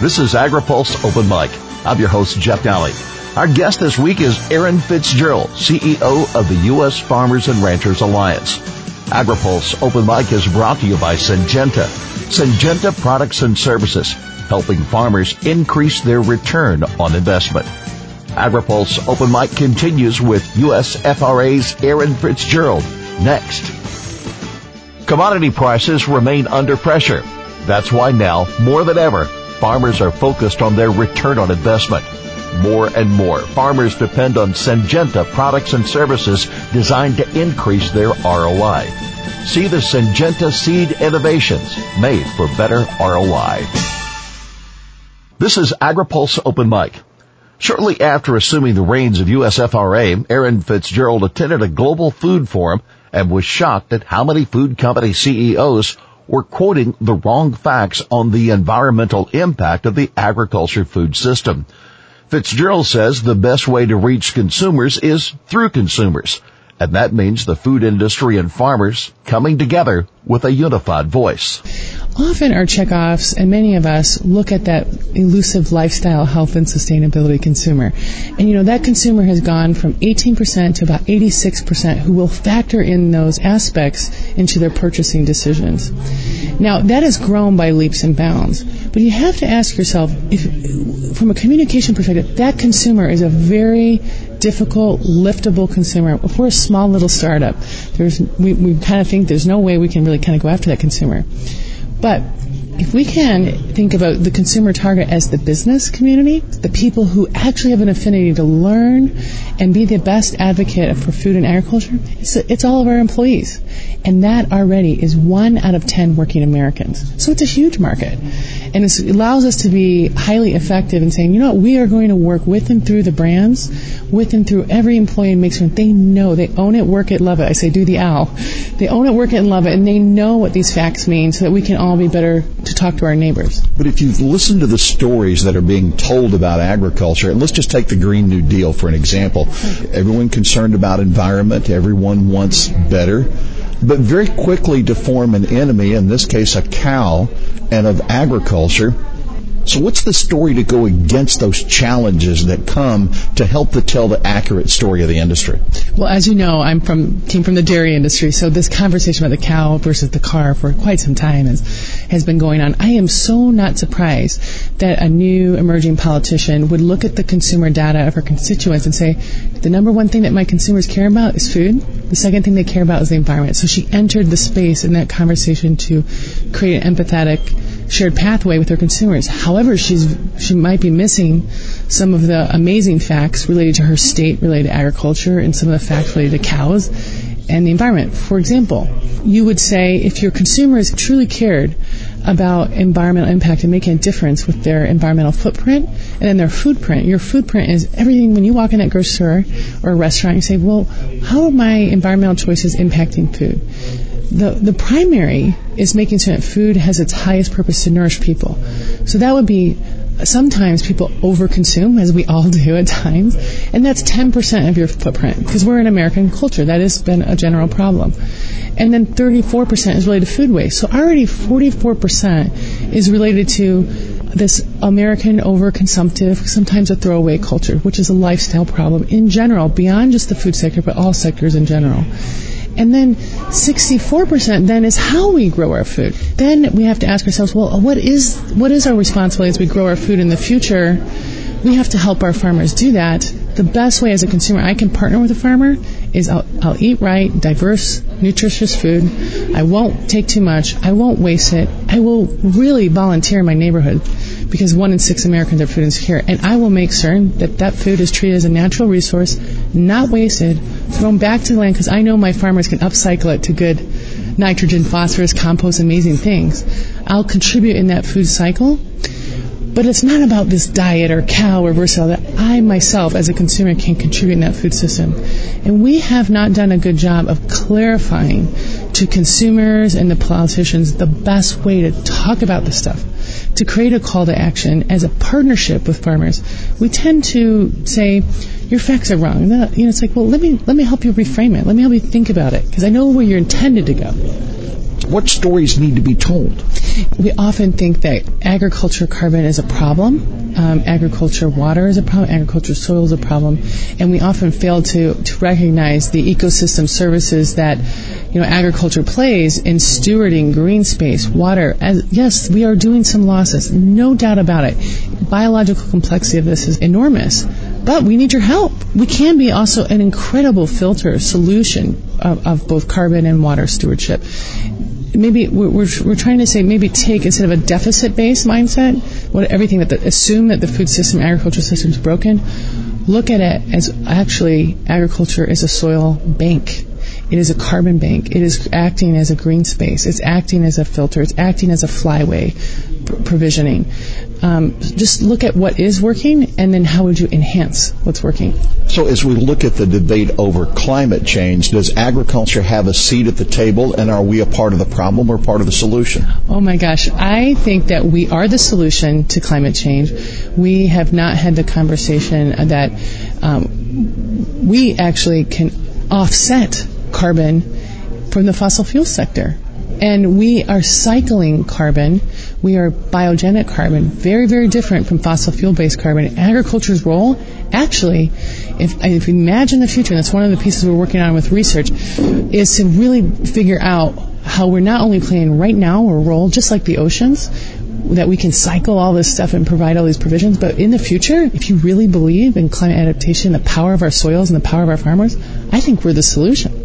This is AgriPulse Open Mic. I'm your host, Jeff Nalley. Our guest this week is Erin Fitzgerald, CEO of the U.S. Farmers and Ranchers Alliance. AgriPulse Open Mic is brought to you by Syngenta. Syngenta Products and Services, helping farmers increase their return on investment. AgriPulse Open Mic continues with USFRA's Erin Fitzgerald next. Commodity prices remain under pressure. That's why now, more than ever, farmers are focused on their return on investment. More and more, farmers depend on Syngenta products and services designed to increase their ROI. See the Syngenta Seed Innovations made for better ROI. This is AgriPulse Open Mic. Shortly after assuming the reins of USFRA, Erin Fitzgerald attended a global food forum and was shocked at how many food company CEOs were quoting the wrong facts on the environmental impact of the agriculture food system. Fitzgerald says the best way to reach consumers is through consumers, and that means the food industry and farmers coming together with a unified voice often our checkoffs, and many of us look at that elusive lifestyle, health, and sustainability consumer. And you know, that consumer has gone from 18% to about 86% who will factor in those aspects into their purchasing decisions. Now, that has grown by leaps and bounds. But you have to ask yourself, if, from a communication perspective, that consumer is a very difficult, liftable consumer. If we're a small little startup, there's, we, we kind of think there's no way we can really kind of go after that consumer. But if we can think about the consumer target as the business community, the people who actually have an affinity to learn and be the best advocate for food and agriculture, it's, it's all of our employees. And that already is one out of ten working Americans. So it's a huge market. And it allows us to be highly effective in saying, you know what, we are going to work with and through the brands, with and through every employee and make sure they know they own it, work it, love it. I say do the owl. They own it, work it, and love it, and they know what these facts mean so that we can all be better to talk to our neighbors. But if you've listened to the stories that are being told about agriculture, and let's just take the Green New Deal for an example. Everyone concerned about environment, everyone wants better but very quickly to form an enemy, in this case a cow, and of agriculture. So what's the story to go against those challenges that come to help to tell the accurate story of the industry? Well, as you know, I'm from came from the dairy industry, so this conversation about the cow versus the car for quite some time has has been going on. I am so not surprised that a new emerging politician would look at the consumer data of her constituents and say, the number one thing that my consumers care about is food. The second thing they care about is the environment. So she entered the space in that conversation to create an empathetic shared pathway with her consumers. However, she's she might be missing some of the amazing facts related to her state, related to agriculture, and some of the facts related to cows and the environment. For example, you would say if your consumers truly cared about environmental impact and making a difference with their environmental footprint and then their footprint. Your footprint is everything when you walk in that grocery or a restaurant, you say, well, how are my environmental choices impacting food? the, the primary is making sure that food has its highest purpose to nourish people. So that would be sometimes people overconsume, as we all do at times, and that's 10% of your footprint because we're an American culture. That has been a general problem. And then 34% is related to food waste. So already 44% is related to this American overconsumptive, sometimes a throwaway culture, which is a lifestyle problem in general, beyond just the food sector, but all sectors in general. And then 64% then is how we grow our food. Then we have to ask ourselves, well, what is, what is our responsibility as we grow our food in the future? We have to help our farmers do that. The best way as a consumer I can partner with a farmer is I'll, I'll eat right, diverse, nutritious food. I won't take too much. I won't waste it. I will really volunteer in my neighborhood because one in six Americans are food insecure. And I will make certain that that food is treated as a natural resource, not wasted, thrown back to the land because I know my farmers can upcycle it to good nitrogen, phosphorus, compost, amazing things. I'll contribute in that food cycle. But it's not about this diet or cow or versatile that I myself as a consumer can contribute in that food system. And we have not done a good job of clarifying to consumers and the politicians the best way to talk about this stuff to create a call to action as a partnership with farmers, we tend to say, your facts are wrong. You know, it's like, well, let me, let me help you reframe it. Let me help you think about it. Because I know where you're intended to go. What stories need to be told? We often think that agriculture carbon is a problem, um, agriculture water is a problem, agriculture soil is a problem, and we often fail to, to recognize the ecosystem services that you know agriculture plays in stewarding green space, water. As, yes, we are doing some losses, no doubt about it. Biological complexity of this is enormous, but we need your help. We can be also an incredible filter solution of, of both carbon and water stewardship maybe we're, we're, trying to say maybe take instead of a deficit based mindset, what everything that the, assume that the food system, agriculture system is broken, look at it as actually agriculture is a soil bank. It is a carbon bank. It is acting as a green space. It's acting as a filter. It's acting as a flyway provisioning. Um, just look at what is working and then how would you enhance what's working. So as we look at the debate over climate change, does agriculture have a seat at the table and are we a part of the problem or part of the solution? Oh my gosh. I think that we are the solution to climate change. We have not had the conversation that um, we actually can offset carbon from the fossil fuel sector. And we are cycling carbon. We are biogenic carbon, very, very different from fossil fuel based carbon. Agriculture's role, actually, if, if you imagine the future, and that's one of the pieces we're working on with research, is to really figure out how we're not only playing right now a role, just like the oceans, that we can cycle all this stuff and provide all these provisions. But in the future, if you really believe in climate adaptation, the power of our soils and the power of our farmers, I think we're the solution.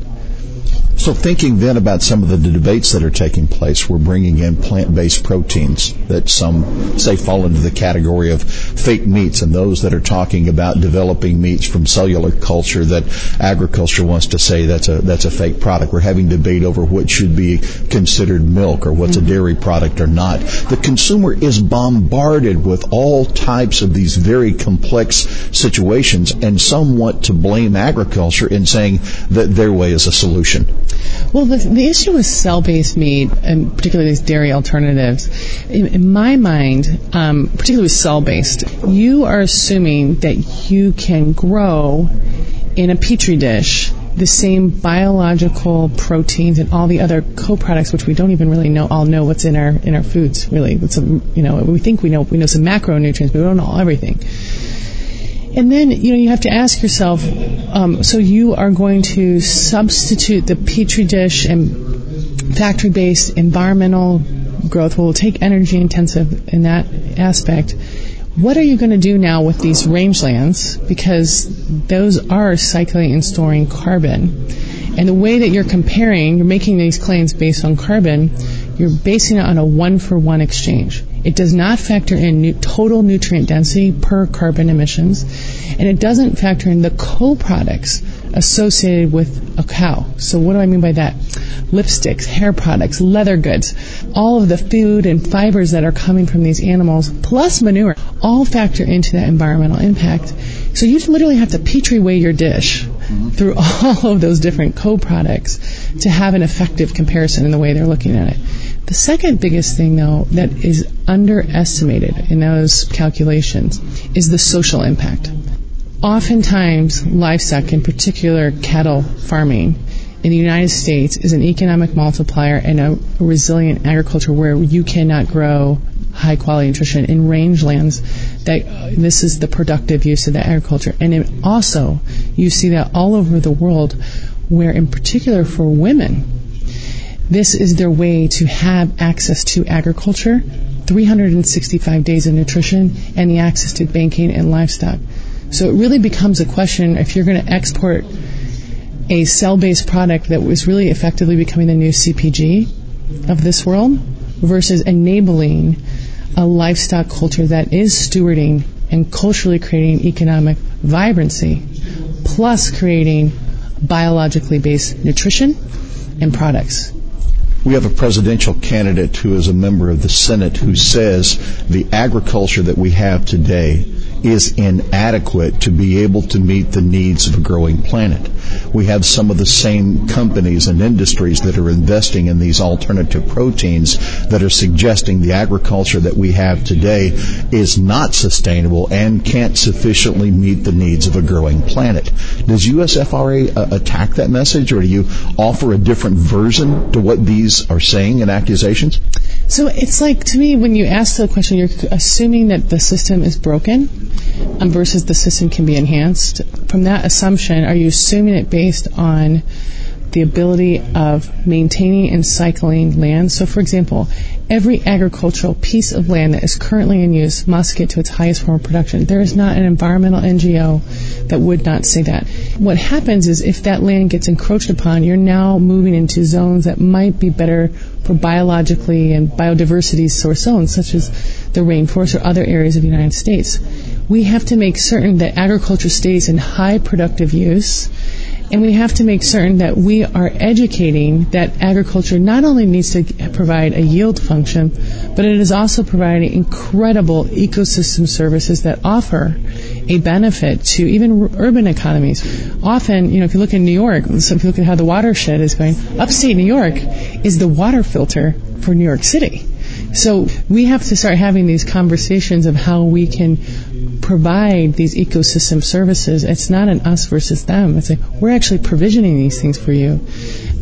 So thinking then about some of the debates that are taking place, we're bringing in plant-based proteins that some say fall into the category of fake meats and those that are talking about developing meats from cellular culture that agriculture wants to say that's a, that's a fake product. We're having debate over what should be considered milk or what's mm-hmm. a dairy product or not. The consumer is bombarded with all types of these very complex situations and some want to blame agriculture in saying that their way is a solution. Well, the, the issue with cell-based meat, and particularly these dairy alternatives, in, in my mind, um, particularly with cell-based, you are assuming that you can grow in a petri dish the same biological proteins and all the other co-products, which we don't even really know all know what's in our in our foods. Really, it's a, you know we think we know we know some macronutrients, but we don't know everything. And then, you know, you have to ask yourself, um, so you are going to substitute the petri dish and factory-based environmental growth will take energy intensive in that aspect. What are you going to do now with these rangelands? Because those are cycling and storing carbon. And the way that you're comparing, you're making these claims based on carbon, you're basing it on a one for one exchange. It does not factor in nu- total nutrient density per carbon emissions, and it doesn't factor in the co-products associated with a cow. So what do I mean by that? Lipsticks, hair products, leather goods, all of the food and fibers that are coming from these animals, plus manure, all factor into that environmental impact. So you literally have to petri weigh your dish mm-hmm. through all of those different co-products to have an effective comparison in the way they're looking at it. The second biggest thing, though, that is underestimated in those calculations is the social impact. Oftentimes, livestock, in particular cattle farming, in the United States is an economic multiplier and a resilient agriculture where you cannot grow high quality nutrition in rangelands that this is the productive use of the agriculture and also you see that all over the world where in particular for women this is their way to have access to agriculture, 365 days of nutrition, and the access to banking and livestock. So it really becomes a question if you're going to export a cell-based product that was really effectively becoming the new CPG of this world versus enabling a livestock culture that is stewarding and culturally creating economic vibrancy, plus creating biologically based nutrition and products we have a presidential candidate who is a member of the Senate who says the agriculture that we have today is inadequate to be able to meet the needs of a growing planet. we have some of the same companies and industries that are investing in these alternative proteins that are suggesting the agriculture that we have today is not sustainable and can't sufficiently meet the needs of a growing planet. Does USFRA uh, attack that message or do you offer a different version to what these are saying and accusations? So it's like to me when you ask the question, you're assuming that the system is broken um, versus the system can be enhanced. From that assumption, are you assuming it based on the ability of maintaining and cycling land? So, for example, every agricultural piece of land that is currently in use must get to its highest form of production. There is not an environmental NGO that would not say that. What happens is if that land gets encroached upon, you're now moving into zones that might be better for biologically and biodiversity source zones, such as the rainforest or other areas of the United States. We have to make certain that agriculture stays in high productive use and we have to make certain that we are educating that agriculture not only needs to provide a yield function, but it is also providing incredible ecosystem services that offer a benefit to even urban economies. Often, you know, if you look in New York, so if you look at how the watershed is going, upstate New York is the water filter for New York City. So we have to start having these conversations of how we can provide these ecosystem services. It's not an us versus them. It's like we're actually provisioning these things for you.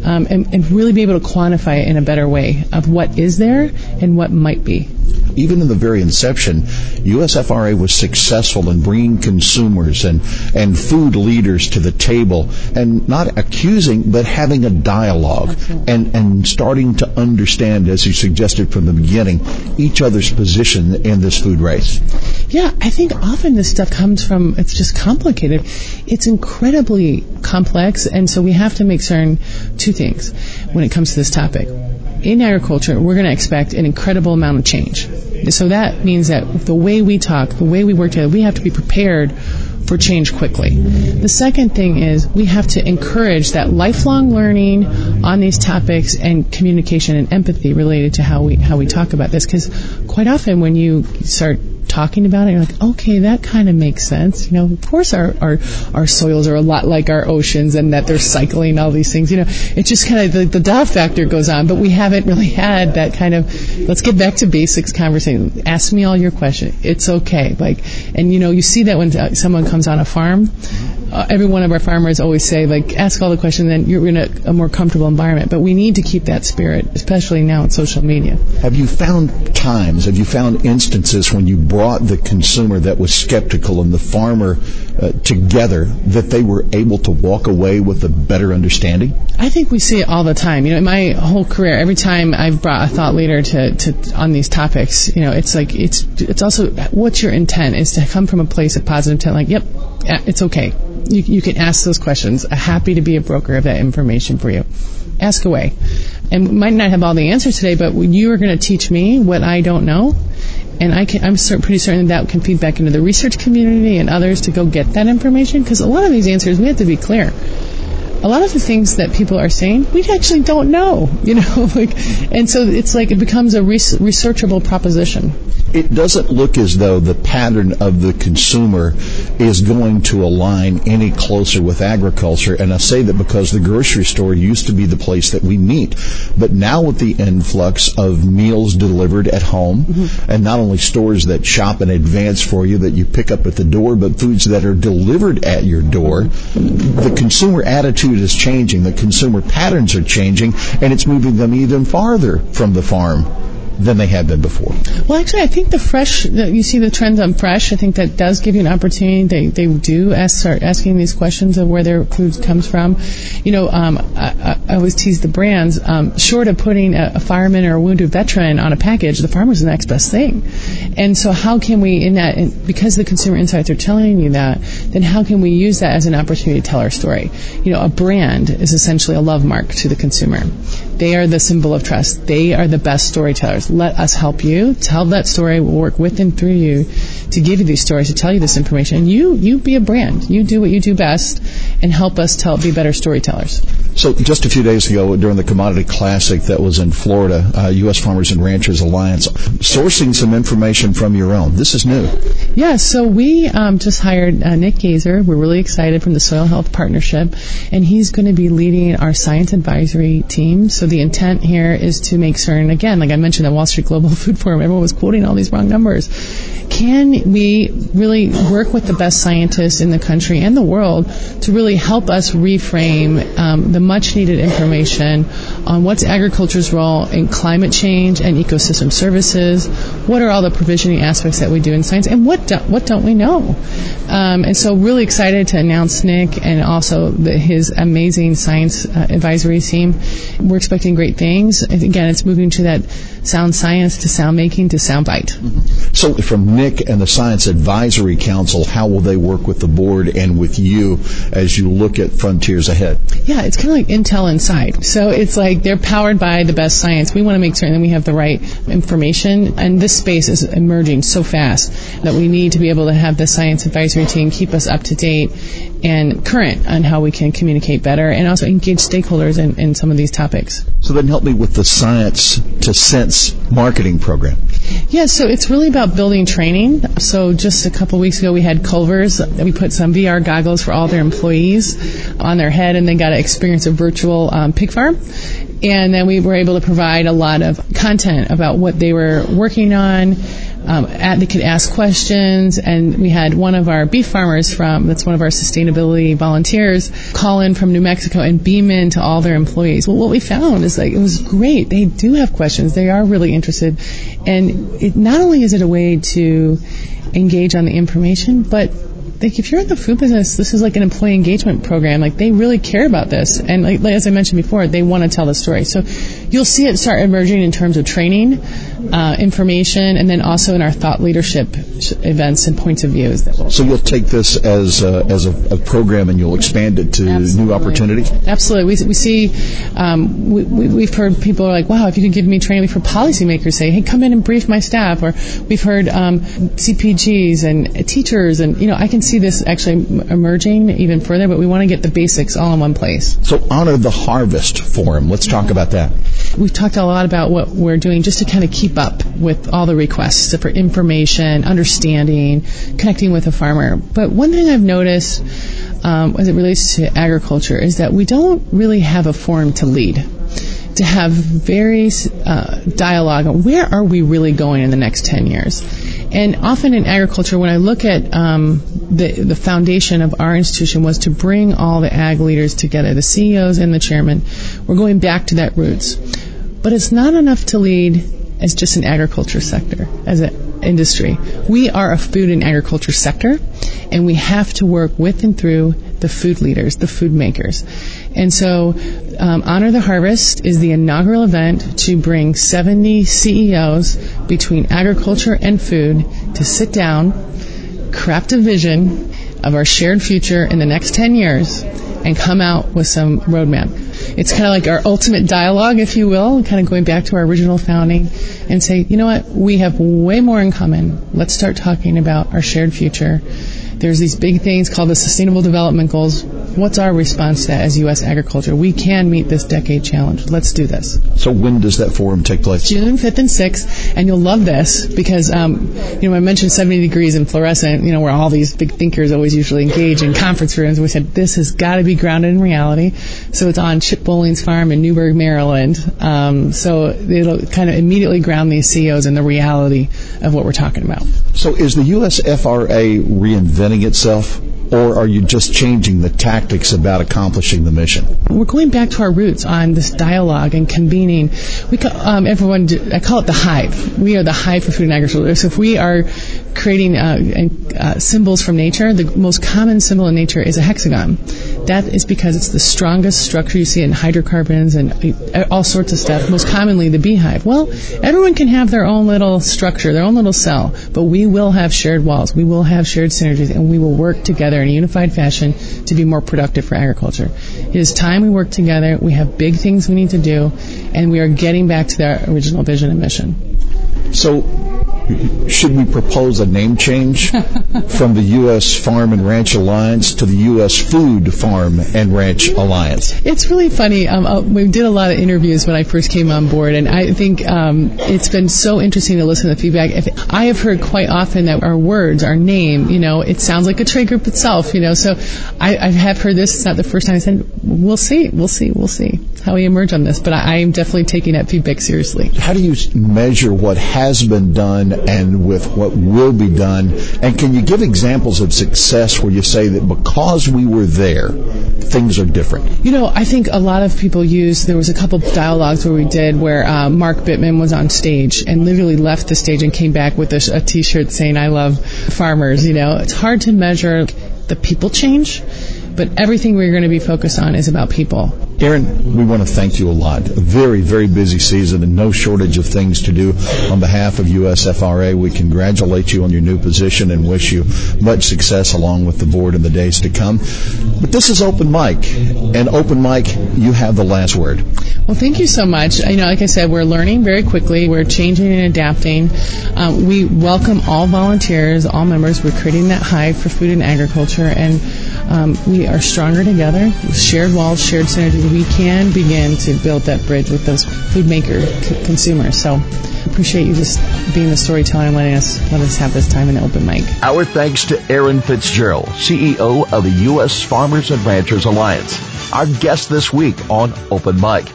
Um, and, and really be able to quantify it in a better way of what is there and what might be even in the very inception, USFRA was successful in bringing consumers and, and food leaders to the table and not accusing, but having a dialogue and, and starting to understand, as you suggested from the beginning, each other's position in this food race. Yeah, I think often this stuff comes from, it's just complicated. It's incredibly complex, and so we have to make certain two things when it comes to this topic in agriculture, we're going to expect an incredible amount of change. So that means that the way we talk, the way we work together, we have to be prepared for change quickly. The second thing is we have to encourage that lifelong learning on these topics and communication and empathy related to how we how we talk about this because quite often when you start talking about it, you're like, okay, that kind of makes sense. You know, of course our, our, our soils are a lot like our oceans and that they're cycling all these things. You know, it just kind of, the, the doubt factor goes on, but we haven't really had that kind of, let's get back to basics conversation. Ask me all your questions. It's okay. Like, and you know, you see that when uh, someone comes on a farm, uh, every one of our farmers always say, like, ask all the questions, then you're in a, a, more comfortable environment. But we need to keep that spirit, especially now in social media. Have you found times, have you found instances when you brought the consumer that was skeptical and the farmer uh, together that they were able to walk away with a better understanding? I think we see it all the time. You know, in my whole career, every time I've brought a thought leader to, to on these topics, you know, it's like it's it's also what's your intent is to come from a place of positive intent, like, yep, it's okay you, you can ask those questions. I'm happy to be a broker of that information for you. Ask away. And might not have all the answers today, but you are going to teach me what I don't know. And I can, I'm pretty certain that can feed back into the research community and others to go get that information because a lot of these answers, we have to be clear a lot of the things that people are saying, we actually don't know, you know, like, and so it's like it becomes a researchable proposition. It doesn't look as though the pattern of the consumer is going to align any closer with agriculture. And I say that because the grocery store used to be the place that we meet. But now with the influx of meals delivered at home, mm-hmm. and not only stores that shop in advance for you that you pick up at the door, but foods that are delivered at your door, the consumer attitude attitude is changing, the consumer patterns are changing, and it's moving them even farther from the farm than they have been before. Well, actually, I think the fresh, you see the trends on fresh. I think that does give you an opportunity. They they do ask, start asking these questions of where their food comes from. You know, um, I, I, always tease the brands. Um, short of putting a, a, fireman or a wounded veteran on a package, the farmer's the next best thing. And so, how can we, in that, in, because the consumer insights are telling you that, then how can we use that as an opportunity to tell our story? You know, a brand is essentially a love mark to the consumer. They are the symbol of trust. They are the best storytellers let us help you tell that story. We'll work with and through you to give you these stories, to tell you this information. And you, you be a brand. You do what you do best and help us tell, be better storytellers. So just a few days ago during the Commodity Classic that was in Florida, uh, U.S. Farmers and Ranchers Alliance, sourcing some information from your own. This is new. Yeah, so we um, just hired uh, Nick Goeser. We're really excited from the Soil Health Partnership, and he's going to be leading our science advisory team. So the intent here is to make certain, again, like I mentioned at Wall Street Global Food Forum, everyone was quoting all these wrong numbers. Can we really work with the best scientists in the country and the world to really help us reframe um, the much needed information on what's agriculture's role in climate change and ecosystem services? What are all the provisioning aspects that we do in science, and what do, what don't we know? Um, and so, really excited to announce Nick and also the, his amazing science uh, advisory team. We're expecting great things. Again, it's moving to that sound science to sound making to sound bite. Mm-hmm. So, from Nick and the Science Advisory Council, how will they work with the board and with you as you look at frontiers ahead? Yeah, it's kind of like Intel inside. So it's like they're powered by the best science. We want to make certain that we have the right information, and this space is emerging so fast that we need to be able to have the science advisory team keep us up to date and current on how we can communicate better and also engage stakeholders in, in some of these topics. So then help me with the science to sense marketing program. Yeah, so it's really about building training. So just a couple weeks ago, we had Culver's. We put some VR goggles for all their employees on their head, and they got to experience a virtual um, pig farm. And then we were able to provide a lot of content about what they were working on, um, they could ask questions, and we had one of our beef farmers from that's one of our sustainability volunteers call in from New Mexico and beam in to all their employees. Well, what we found is like it was great. They do have questions. They are really interested, and it, not only is it a way to engage on the information, but like if you're in the food business, this is like an employee engagement program. Like they really care about this, and like, as I mentioned before, they want to tell the story. So you'll see it start emerging in terms of training, uh, information, and then also in our thought leadership events and points of views. That we'll so you'll take this as a, as a, a, program and you'll expand it to Absolutely. new opportunities. Absolutely, we, we see um, we, we, have heard people are like, wow, if you could give me training for policymakers, say, hey, come in and brief my staff, or we've heard um, CPGs and teachers, and you know, I can see this actually emerging even further, but we want to get the basics all in one place. So honor the harvest forum. Let's talk about that. We've talked a lot about what we're doing just to kind of keep up with all the requests for information, understanding, connecting with a farmer. But one thing I've noticed um, as it relates to agriculture is that we don't really have a forum to lead to have very uh, dialogue on where are we really going in the next 10 years. And often in agriculture, when I look at um, the, the foundation of our institution was to bring all the ag leaders together, the CEOs and the chairman. We're going back to that roots. But it's not enough to lead as just an agriculture sector, as an industry. We are a food and agriculture sector, and we have to work with and through the food leaders, the food makers. And so, um, Honor the Harvest is the inaugural event to bring 70 CEOs between agriculture and food to sit down, craft a vision of our shared future in the next 10 years, and come out with some roadmap. It's kind of like our ultimate dialogue, if you will, kind of going back to our original founding and say, you know what, we have way more in common. Let's start talking about our shared future there's these big things called the Sustainable Development Goals. What's our response to that as U.S. agriculture? We can meet this decade challenge. Let's do this. So when does that forum take place? June 5th and 6th, and you'll love this because, um, you know, I mentioned 70 degrees and fluorescent, you know, where all these big thinkers always usually engage in conference rooms. We said this has got to be grounded in reality. So it's on Chip Bowling's farm in Newburg, Maryland. Um, so it'll kind of immediately ground these CEOs in the reality of what we're talking about. So is the U.S. FRA reinventing itself? Or are you just changing the tactics about accomplishing the mission? We're going back to our roots on this dialogue and convening. We call, um, everyone, I call it the hive. We are the hive for food and agriculture. So if we are creating uh, uh, symbols from nature, the most common symbol in nature is a hexagon. That is because it's the strongest structure you see in hydrocarbons and uh, all sorts of stuff, most commonly the beehive. Well, everyone can have their own little structure, their own little cell, but we will have shared walls, we will have shared synergies, and we will work together in a unified fashion to be more productive for agriculture. It is time we work together, we have big things we need to do, and we are getting back to our original vision and mission. So, should we propose a name change from the U.S. Farm and Ranch Alliance to the U.S. Food Farm and Ranch Alliance? It's really funny. Um, uh, we did a lot of interviews when I first came on board, and I think um, it's been so interesting to listen to the feedback. If, I have heard quite often that our words, our name, you know, it sounds like a trade group itself, you know. So I, I have heard this. It's not the first time I said, "We'll see, we'll see, we'll see how we emerge on this." But I, I am definitely taking that feedback seriously. How do you measure what has been done and with what will be done? And can you give examples of success where you say that because we were there, things are different? You know, I think a lot of people use, there was a couple dialogues where we did where uh, Mark Bittman was on stage and literally left the stage and came back with a, a t-shirt saying, I love farmers. You know, it's hard to measure the people change but everything we're going to be focused on is about people. Erin, we want to thank you a lot. A very, very busy season and no shortage of things to do. On behalf of USFRA, we congratulate you on your new position and wish you much success along with the board in the days to come. But this is Open Mic, and Open Mic, you have the last word. Well, thank you so much. You know, like I said, we're learning very quickly. We're changing and adapting. Um, we welcome all volunteers, all members. We're creating that hive for food and agriculture, and um, we are stronger together. With shared walls, shared synergy. We can begin to build that bridge with those food maker c- consumers. So appreciate you just being the storyteller and letting us let us have this time in the open mic. Our thanks to Erin Fitzgerald, CEO of the U.S. Farmers and Ranchers Alliance, our guest this week on Open Mic.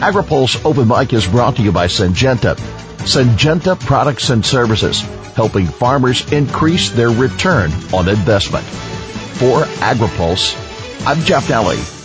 AgriPulse Open Mic is brought to you by Syngenta. Syngenta Products and Services, helping farmers increase their return on investment. For AgriPulse, I'm Jeff Nalley.